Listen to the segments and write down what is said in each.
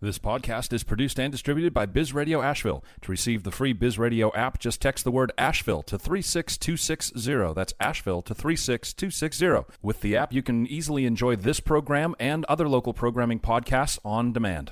This podcast is produced and distributed by Biz Radio Asheville. To receive the free Biz Radio app, just text the word Asheville to 36260. That's Asheville to 36260. With the app, you can easily enjoy this program and other local programming podcasts on demand.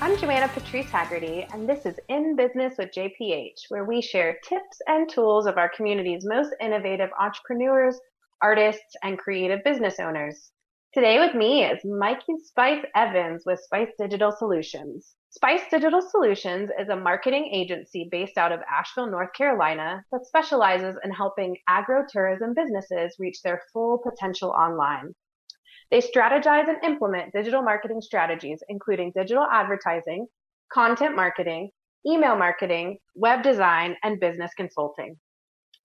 I'm Joanna Patrice Haggerty, and this is In Business with JPH, where we share tips and tools of our community's most innovative entrepreneurs, artists, and creative business owners. Today with me is Mikey Spice Evans with Spice Digital Solutions. Spice Digital Solutions is a marketing agency based out of Asheville, North Carolina that specializes in helping agro-tourism businesses reach their full potential online. They strategize and implement digital marketing strategies, including digital advertising, content marketing, email marketing, web design, and business consulting.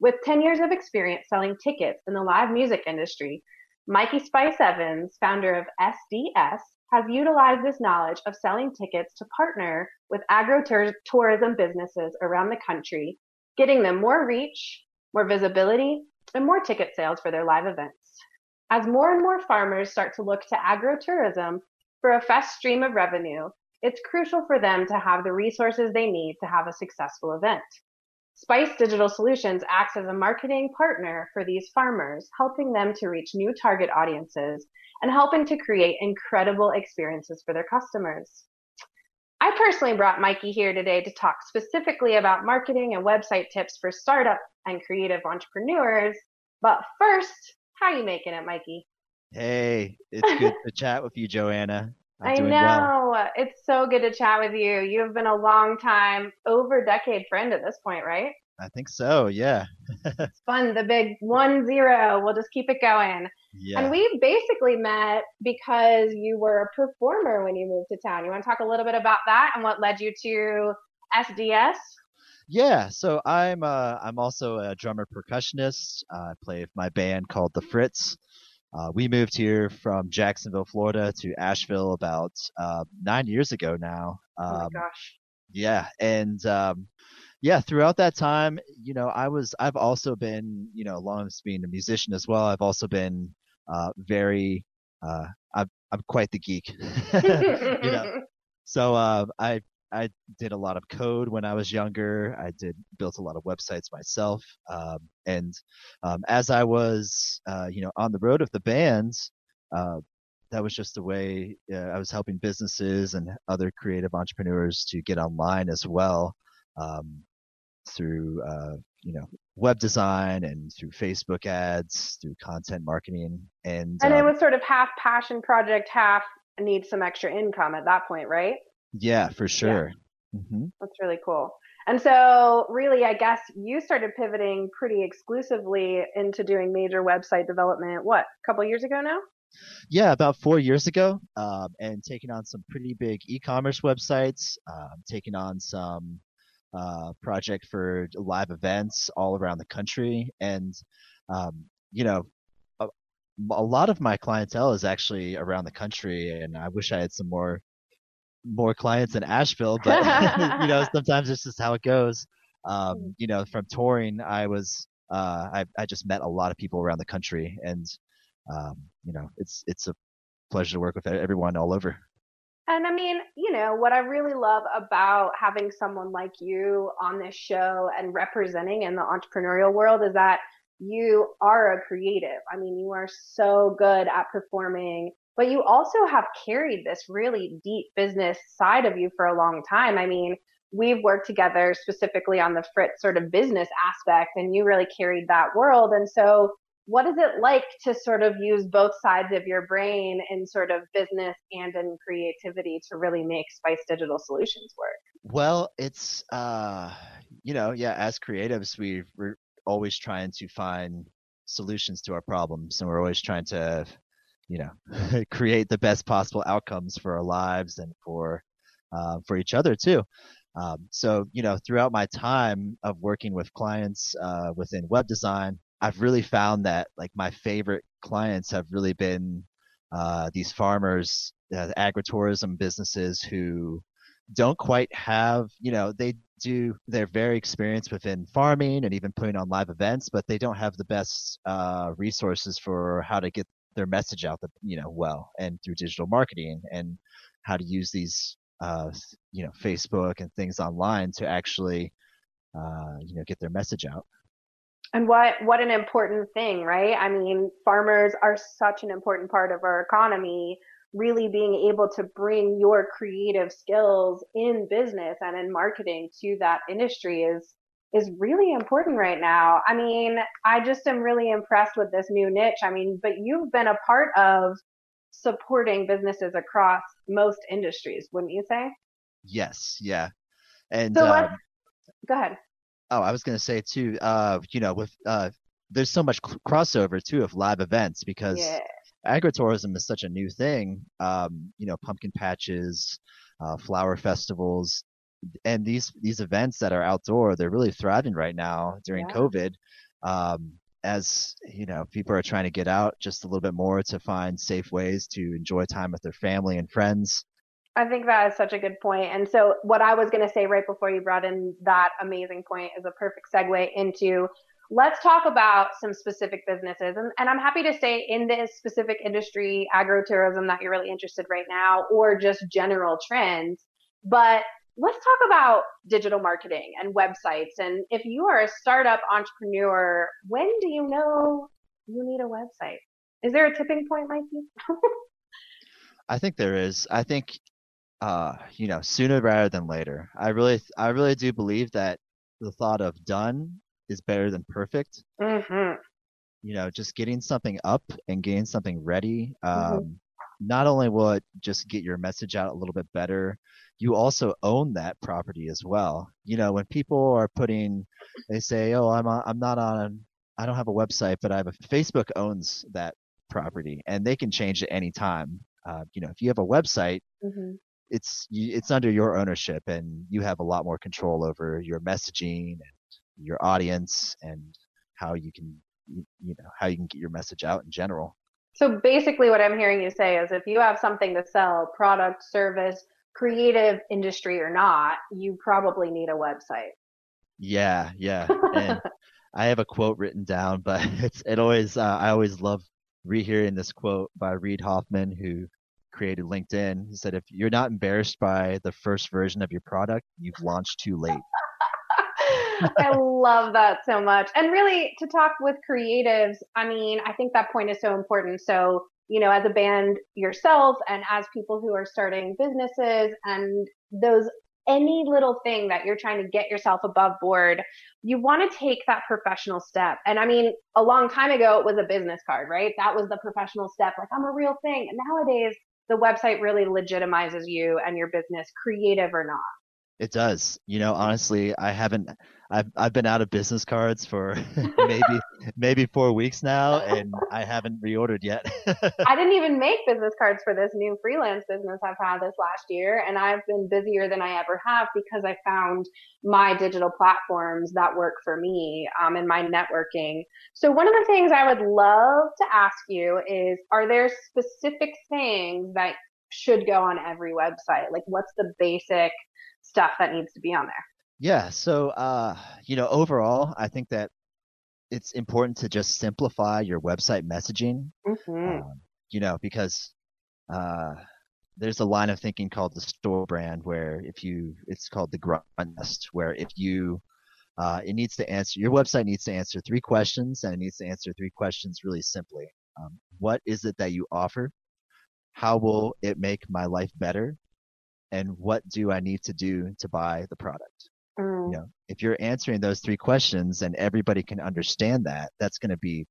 With 10 years of experience selling tickets in the live music industry, Mikey Spice Evans, founder of SDS, has utilized this knowledge of selling tickets to partner with agro-tourism businesses around the country, getting them more reach, more visibility, and more ticket sales for their live events. As more and more farmers start to look to agro-tourism for a fast stream of revenue, it's crucial for them to have the resources they need to have a successful event. Spice Digital Solutions acts as a marketing partner for these farmers, helping them to reach new target audiences and helping to create incredible experiences for their customers. I personally brought Mikey here today to talk specifically about marketing and website tips for startup and creative entrepreneurs. But first, how you making it, Mikey? Hey, it's good to chat with you, Joanna. I'm know. Well. It's so good to chat with you. You have been a long time, over decade friend at this point, right? I think so, yeah. it's fun, the big one zero. We'll just keep it going. Yeah. And we basically met because you were a performer when you moved to town. You want to talk a little bit about that and what led you to SDS? Yeah, so I'm uh, I'm also a drummer percussionist. Uh, I play with my band called the Fritz. Uh, we moved here from Jacksonville, Florida to Asheville about uh, nine years ago now. Um, oh my um, gosh. Yeah. And um, yeah, throughout that time, you know, I was, I've also been, you know, along with being a musician as well, I've also been uh, very, uh, I'm, I'm quite the geek. you know, so uh, I I did a lot of code when I was younger. I did built a lot of websites myself. Um, and um, as I was, uh, you know, on the road of the bands, uh, that was just the way uh, I was helping businesses and other creative entrepreneurs to get online as well um, through, uh, you know, web design and through Facebook ads, through content marketing, and and it um was sort of half passion project, half need some extra income at that point, right? Yeah, for sure. Yeah. Mm-hmm. That's really cool. And so, really, I guess you started pivoting pretty exclusively into doing major website development. What, a couple years ago now? Yeah, about four years ago, um, and taking on some pretty big e-commerce websites, um, taking on some uh, project for live events all around the country, and um, you know, a, a lot of my clientele is actually around the country, and I wish I had some more more clients in Asheville, but you know, sometimes it's just how it goes. Um, mm. you know, from touring, I was, uh, I, I just met a lot of people around the country and, um, you know, it's, it's a pleasure to work with everyone all over. And I mean, you know, what I really love about having someone like you on this show and representing in the entrepreneurial world is that you are a creative. I mean, you are so good at performing but you also have carried this really deep business side of you for a long time. I mean, we've worked together specifically on the Fritz sort of business aspect, and you really carried that world. And so, what is it like to sort of use both sides of your brain in sort of business and in creativity to really make Spice Digital Solutions work? Well, it's, uh, you know, yeah, as creatives, we, we're always trying to find solutions to our problems and we're always trying to you know create the best possible outcomes for our lives and for uh, for each other too. Um, so you know throughout my time of working with clients uh, within web design, I've really found that like my favorite clients have really been uh, these farmers, uh, agritourism businesses who don't quite have you know they do they're very experienced within farming and even putting on live events but they don't have the best uh, resources for how to get their message out, the, you know, well, and through digital marketing and how to use these, uh, you know, Facebook and things online to actually, uh, you know, get their message out. And what what an important thing, right? I mean, farmers are such an important part of our economy. Really being able to bring your creative skills in business and in marketing to that industry is is really important right now. I mean, I just am really impressed with this new niche. I mean, but you've been a part of supporting businesses across most industries, wouldn't you say? Yes, yeah. And so um, go ahead. Oh, I was going to say too, uh, you know, with, uh, there's so much crossover too of live events because yeah. agritourism is such a new thing. Um, you know, pumpkin patches, uh, flower festivals, and these, these events that are outdoor, they're really thriving right now during yeah. COVID. Um, as you know, people are trying to get out just a little bit more to find safe ways to enjoy time with their family and friends. I think that is such a good point. And so, what I was going to say right before you brought in that amazing point is a perfect segue into let's talk about some specific businesses. And, and I'm happy to stay in this specific industry, agro-tourism, that you're really interested right now, or just general trends. But let's talk about digital marketing and websites. And if you are a startup entrepreneur, when do you know you need a website? Is there a tipping point, Mikey? I think there is. I think uh, you know, sooner rather than later. I really, I really do believe that the thought of done is better than perfect. Mm-hmm. You know, just getting something up and getting something ready. Mm-hmm. Um, mm-hmm. Not only will it just get your message out a little bit better, you also own that property as well. You know, when people are putting, they say, "Oh, I'm on, I'm not on, I don't have a website, but I have a Facebook owns that property, and they can change it anytime." Uh, you know, if you have a website, mm-hmm it's it's under your ownership and you have a lot more control over your messaging and your audience and how you can you know how you can get your message out in general so basically what i'm hearing you say is if you have something to sell product service creative industry or not you probably need a website yeah yeah and i have a quote written down but it's it always uh, i always love rehearing this quote by reid hoffman who created LinkedIn. He said, if you're not embarrassed by the first version of your product, you've launched too late. I love that so much. And really, to talk with creatives, I mean, I think that point is so important. So, you know, as a band yourself and as people who are starting businesses and those any little thing that you're trying to get yourself above board, you want to take that professional step. And I mean, a long time ago, it was a business card, right? That was the professional step. Like, I'm a real thing. And nowadays, the website really legitimizes you and your business, creative or not. It does. You know, honestly, I haven't. I've I've been out of business cards for maybe maybe four weeks now, and I haven't reordered yet. I didn't even make business cards for this new freelance business I've had this last year, and I've been busier than I ever have because I found my digital platforms that work for me um, and my networking. So one of the things I would love to ask you is: Are there specific things that should go on every website? Like, what's the basic stuff that needs to be on there? Yeah. So, uh, you know, overall, I think that it's important to just simplify your website messaging. Mm-hmm. Um, you know, because uh, there's a line of thinking called the StoryBrand, where if you, it's called the grunt test, where if you, uh, it needs to answer your website needs to answer three questions, and it needs to answer three questions really simply. Um, what is it that you offer? How will it make my life better? And what do I need to do to buy the product? Mm. You know, if you're answering those three questions and everybody can understand that, that's going to be,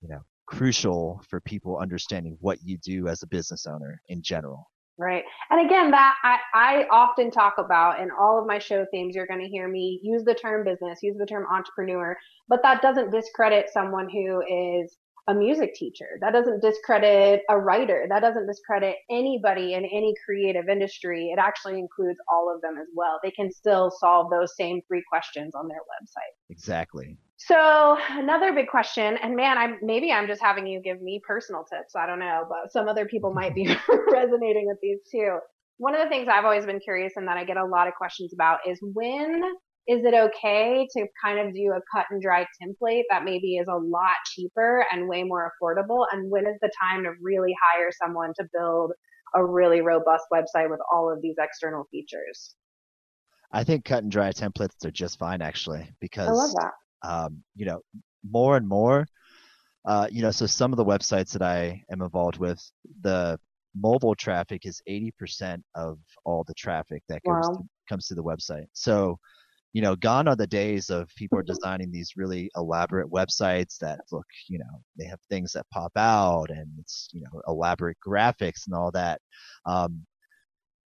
you know, crucial for people understanding what you do as a business owner in general. Right. And again, that I, I often talk about in all of my show themes, you're going to hear me use the term business, use the term entrepreneur, but that doesn't discredit someone who is a music teacher. That doesn't discredit a writer. That doesn't discredit anybody in any creative industry. It actually includes all of them as well. They can still solve those same three questions on their website. Exactly. So another big question, and man, I'm maybe I'm just having you give me personal tips. I don't know, but some other people might be resonating with these too. One of the things I've always been curious and that I get a lot of questions about is when is it okay to kind of do a cut and dry template that maybe is a lot cheaper and way more affordable? And when is the time to really hire someone to build a really robust website with all of these external features? I think cut and dry templates are just fine actually because I love that. Um, you know, more and more, uh, you know, so some of the websites that I am involved with, the mobile traffic is 80% of all the traffic that comes Wow. to, comes to the website. So, you know, gone are the days of people are designing these really elaborate websites that look, you know, they have things that pop out and it's, you know, elaborate graphics and all that. Um,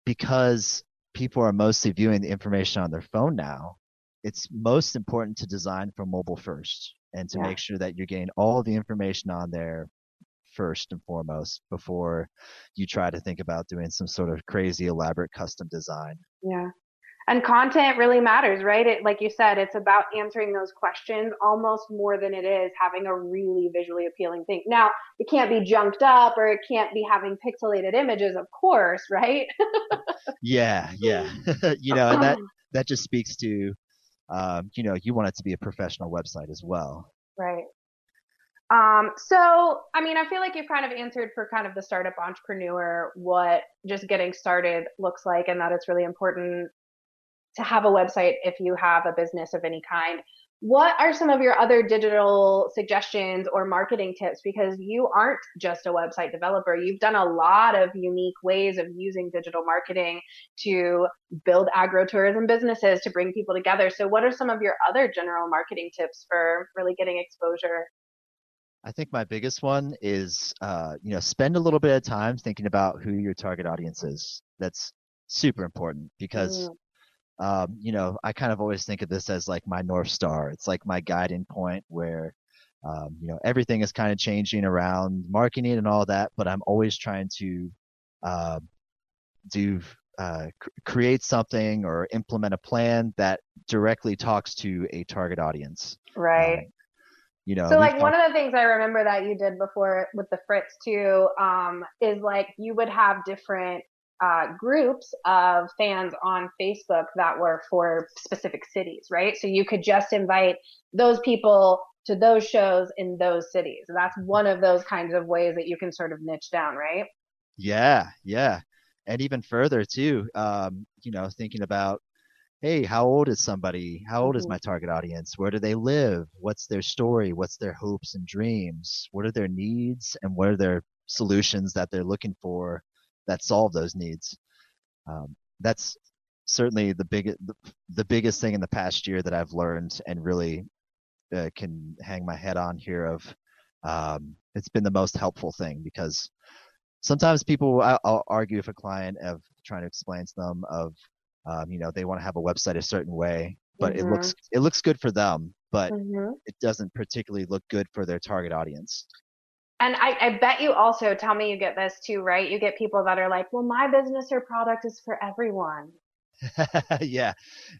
because people are mostly viewing the information on their phone now, it's most important to design for mobile first and to Yeah. make sure that you're getting all the information on there first and foremost before you try to think about doing some sort of crazy elaborate custom design. Yeah. And content really matters, right? It, like you said, it's about answering those questions almost more than it is having a really visually appealing thing. Now, it can't be junked up or it can't be having pixelated images, of course, right? Yeah, yeah. you know, and that that just speaks to um, you know, you want it to be a professional website as well. Right. Um, so, I mean, I feel like you've kind of answered for kind of the startup entrepreneur what just getting started looks like and that it's really important to have a website if you have a business of any kind. What are some of your other digital suggestions or marketing tips? Because you aren't just a website developer. You've done a lot of unique ways of using digital marketing to build agro-tourism businesses to bring people together. So what are some of your other general marketing tips for really getting exposure? I think my biggest one is, uh, you know, spend a little bit of time thinking about who your target audience is. That's super important because, Mm. Um, you know, I kind of always think of this as like my North Star. It's like my guiding point where, um, you know, everything is kind of changing around marketing and all that, but I'm always trying to, uh, do, uh, c- create something or implement a plan that directly talks to a target audience. Right. Um, you know, So like one of the things I remember that you did before with the Fritz too, um, is like you would have different uh, groups of fans on Facebook that were for specific cities, right? So you could just invite those people to those shows in those cities. That's one of those kinds of ways that you can sort of niche down, right? Yeah, yeah. And even further too, um, you know, thinking about, hey, how old is somebody? How old is Mhm. my target audience? Where do they live? What's their story? What's their hopes and dreams? What are their needs and what are their solutions that they're looking for that solve those needs? Um, that's certainly the big, the, the biggest thing in the past year that I've learned and really uh, can hang my head on here of, um, it's been the most helpful thing because sometimes people I'll, argue with a client of trying to explain to them of um, you know they want to have a website a certain way but it looks it looks good for them but hmm it doesn't particularly look good for their target audience And I, I bet you also tell me you get this too, right? You get people that are like, well, my business or product is for everyone. yeah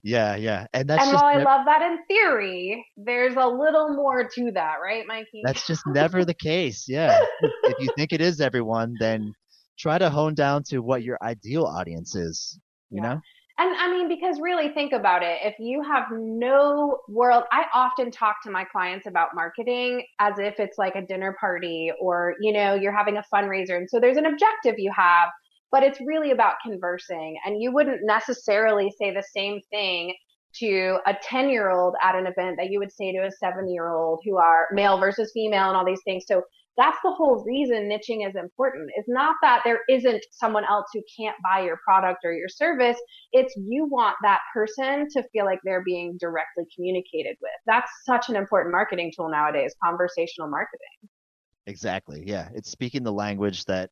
yeah yeah and that's and just while I love that in theory, there's a little more to that, right, Mikey? that's just never the case yeah if you think it is everyone then try to hone down to what your ideal audience is you Yeah. know And I mean, because really think about it. If you have no world, I often talk to my clients about marketing as if it's like a dinner party or, you know, you're having a fundraiser. And so there's an objective you have, but it's really about conversing. And you wouldn't necessarily say the same thing to a 10 year old at an event that you would say to a seven year old who are male versus female and all these things. So that's the whole reason niching is important. It's not that there isn't someone else who can't buy your product or your service. It's you want that person to feel like they're being directly communicated with. That's such an important marketing tool nowadays, conversational marketing. Exactly. Yeah. It's speaking the language that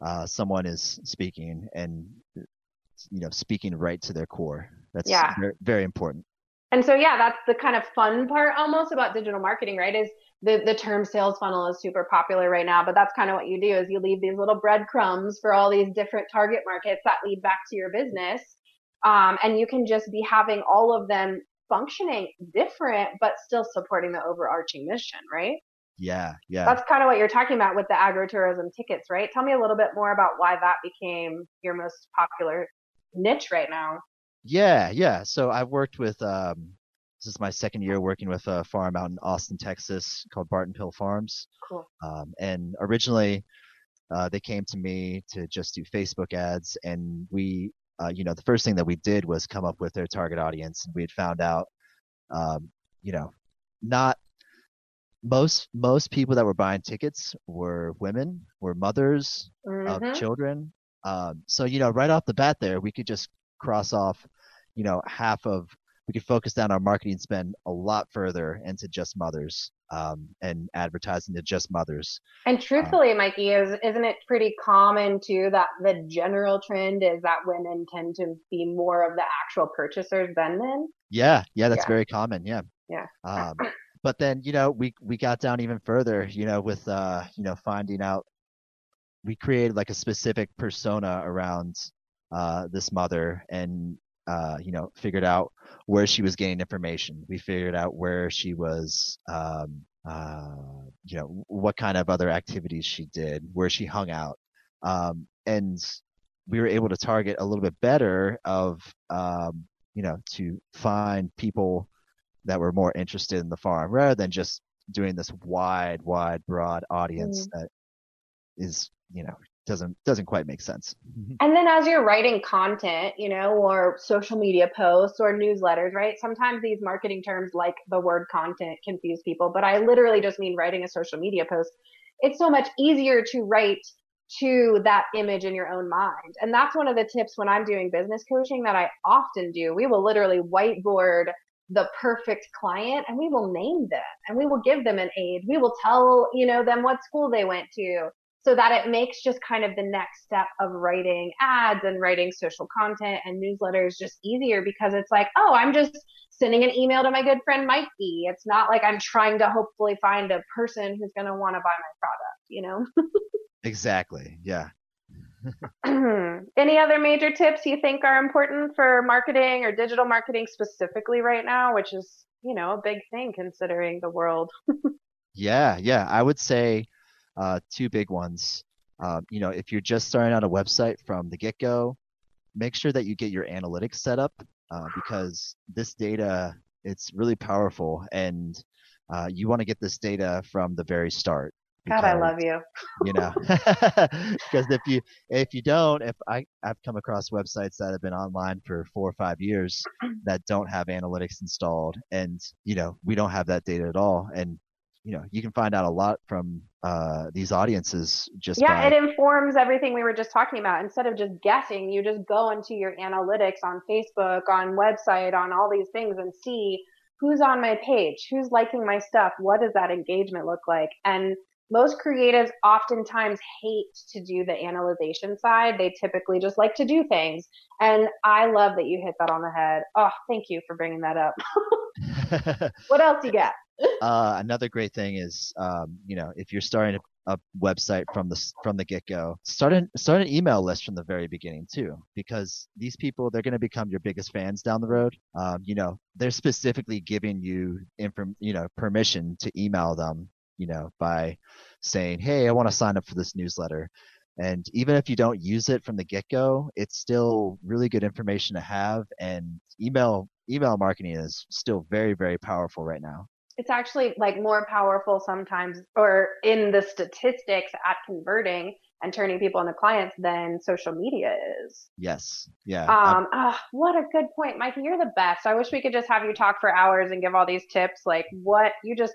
uh, someone is speaking and, you know, speaking right to their core. That's Yeah. very, very important. And so, yeah, that's the kind of fun part almost about digital marketing, right? Is the, the term sales funnel is super popular right now, but that's kind of what you do is you leave these little breadcrumbs for all these different target markets that lead back to your business. Um, and you can just be having all of them functioning different, but still supporting the overarching mission, right? Yeah. Yeah. That's kind of what you're talking about with the agritourism tickets, right? Tell me a little bit more about why that became your most popular niche right now. Yeah, yeah. So I've worked with um, this is my second year working with a farm out in Austin, Texas called Barton Hill Farms. Cool. Um, and originally, uh, they came to me to just do Facebook ads, and we, uh, you know, the first thing that we did was come up with their target audience, and we had found out, um, you know, not most most people that were buying tickets were women, were mothers Mhm. of children. Um, so you know, right off the bat, there we could just cross off, you know, half of we could focus down our marketing spend a lot further into just mothers um, and advertising to just mothers. And truthfully, Mikey, is isn't it pretty common too that the general trend is that women tend to be more of the actual purchasers than men? Yeah, yeah, that's Yeah. very common. Yeah. Yeah. Um, but then you know we we got down even further. You know with uh you know finding out we created like a specific persona around uh this mother and uh you know figured out where she was getting information. We figured out where she was um uh you know what kind of other activities she did, where she hung out. Um and we were able to target a little bit better of um you know to find people that were more interested in the farm rather than just doing this wide, wide, broad audience that is, you know, doesn't doesn't quite make sense. Mm-hmm. And then as you're writing content, you know, or social media posts or newsletters, right? Sometimes these marketing terms like the word content confuse people, but I literally just mean writing a social media post. It's so much easier to write to that image in your own mind. And that's one of the tips when I'm doing business coaching that I often do. We will literally whiteboard the perfect client and we will name them and we will give them an age. We will tell, you know, them what school they went to so that it makes just kind of the next step of writing ads and writing social content and newsletters just easier because it's like, oh, I'm just sending an email to my good friend Mikey. It's not like I'm trying to hopefully find a person who's going to want to buy my product, you know? Exactly. Yeah. Any other major tips you think are important for marketing or digital marketing specifically right now, which is, you know, a big thing considering the world? Yeah, yeah. I would say uh, two big ones. Um, you know, if you're just starting out a website from the get-go, make sure that you get your analytics set up uh, because this data it's really powerful, and uh, you want to get this data from the very start. God, I love you. you know because if you if you don't if i i've come across websites that have been online for four or five years that don't have analytics installed and you know we don't have that data at all and you know you can find out a lot from uh these audiences just Yeah, by it informs everything we were just talking about. Instead of just guessing, you just go into your analytics on Facebook, on website, on all these things and see who's on my page, who's liking my stuff, what does that engagement look like? And most creatives oftentimes hate to do the analyzation side. They typically just like to do things. And I love that you hit that on the head. Oh, thank you for bringing that up. what else you got? Uh, another great thing is, um, you know, if you're starting a, a website from the from the get go, start an start an email list from the very beginning too, because these people they're going to become your biggest fans down the road. Um, you know, they're specifically giving you inform, you know, permission to email them, you know, by saying, hey, I want to sign up for this newsletter. And even if you don't use it from the get go, it's still really good information to have. And email email marketing is still very very powerful right now. It's actually like more powerful sometimes or in the statistics at converting and turning people into clients than social media is. Yes. Yeah. Um, ah, what a good point, Mikey. You're the best. I wish we could just have you talk for hours and give all these tips. Like what you just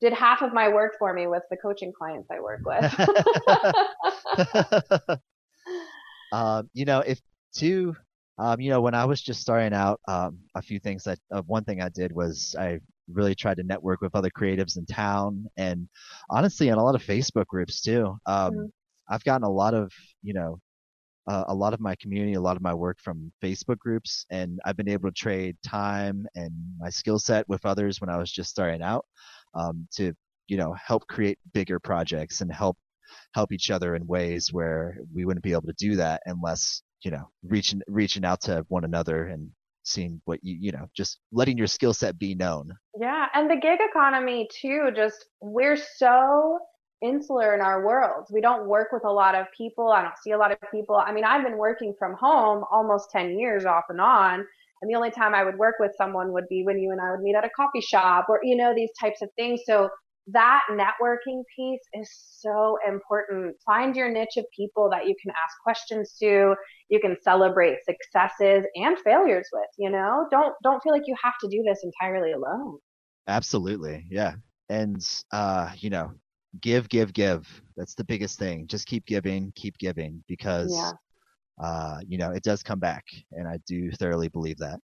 did half of my work for me with the coaching clients I work with. um, you know, if two, um, you know, when I was just starting out, um, a few things that uh, one thing I did was I really tried to network with other creatives in town, and honestly, in a lot of Facebook groups too. Um, Mhm. I've gotten a lot of, you know, uh, a lot of my community, a lot of my work from Facebook groups, and I've been able to trade time and my skill set with others when I was just starting out um, to, you know, help create bigger projects and help help each other in ways where we wouldn't be able to do that unless, you know, reaching reaching out to one another and seeing what you, you know, just letting your skill set be known. Yeah, and the gig economy too, just we're so insular in our worlds. We don't work with a lot of people. I don't see a lot of people. I mean, I've been working from home almost 10 years off and on, And the only time I would work with someone would be when you and I would meet at a coffee shop or, you know, these types of things. So that networking piece is so important. Find your niche of people that you can ask questions to, you can celebrate successes and failures with, you know? Don't don't feel like you have to do this entirely alone. Absolutely. Yeah. And uh, you know, give, give, give. That's the biggest thing. Just keep giving, keep giving because yeah. uh, you know, it does come back. And I do thoroughly believe that.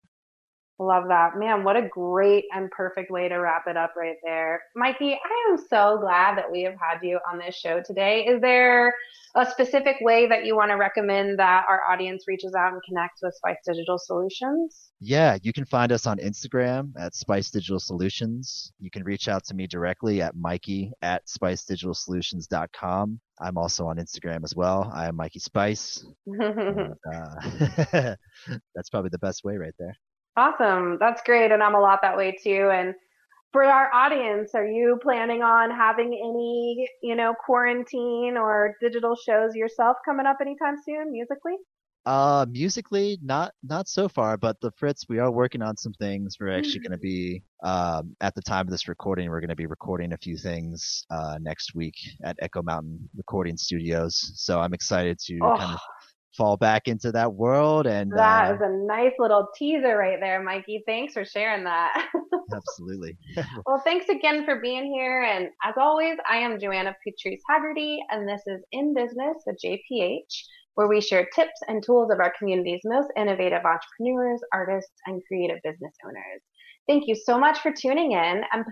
Love that. Man, what a great and perfect way to wrap it up right there. Mikey, I am so glad that we have had you on this show today. Is there a specific way that you want to recommend that our audience reaches out and connects with Spice Digital Solutions? Yeah, you can find us on Instagram at Spice Digital Solutions. You can reach out to me directly at Mikey at SpiceDigitalSolutions.com. I'm also on Instagram as well. I am Mikey Spice. and, uh, that's probably the best way right there. Awesome. That's great. And I'm a lot that way too. And for our audience, are you planning on having any, you know, quarantine or digital shows yourself coming up anytime soon musically? Uh, musically, not not so far, but the Fritz, we are working on some things. We're actually going to be um, at the time of this recording, we're going to be recording a few things uh, next week at Echo Mountain Recording Studios. So I'm excited to oh. kind of fall back into that world. And that uh, is a nice little teaser right there, Mikey. Thanks for sharing that. absolutely. well, thanks again for being here. And as always, I am Joanna Patrice Haggerty, and this is In Business with JPH, where we share tips and tools of our community's most innovative entrepreneurs, artists, and creative business owners. Thank you so much for tuning in, and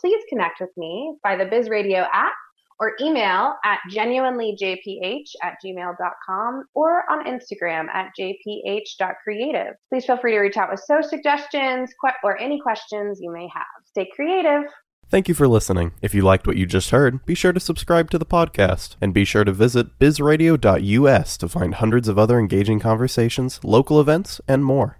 please connect with me by the Biz Radio app or email at genuinelyjph at gmail.com or on Instagram at jph.creative. Please feel free to reach out with so suggestions or any questions you may have. Stay creative. Thank you for listening. If you liked what you just heard, be sure to subscribe to the podcast and be sure to visit bizradio.us to find hundreds of other engaging conversations, local events, and more.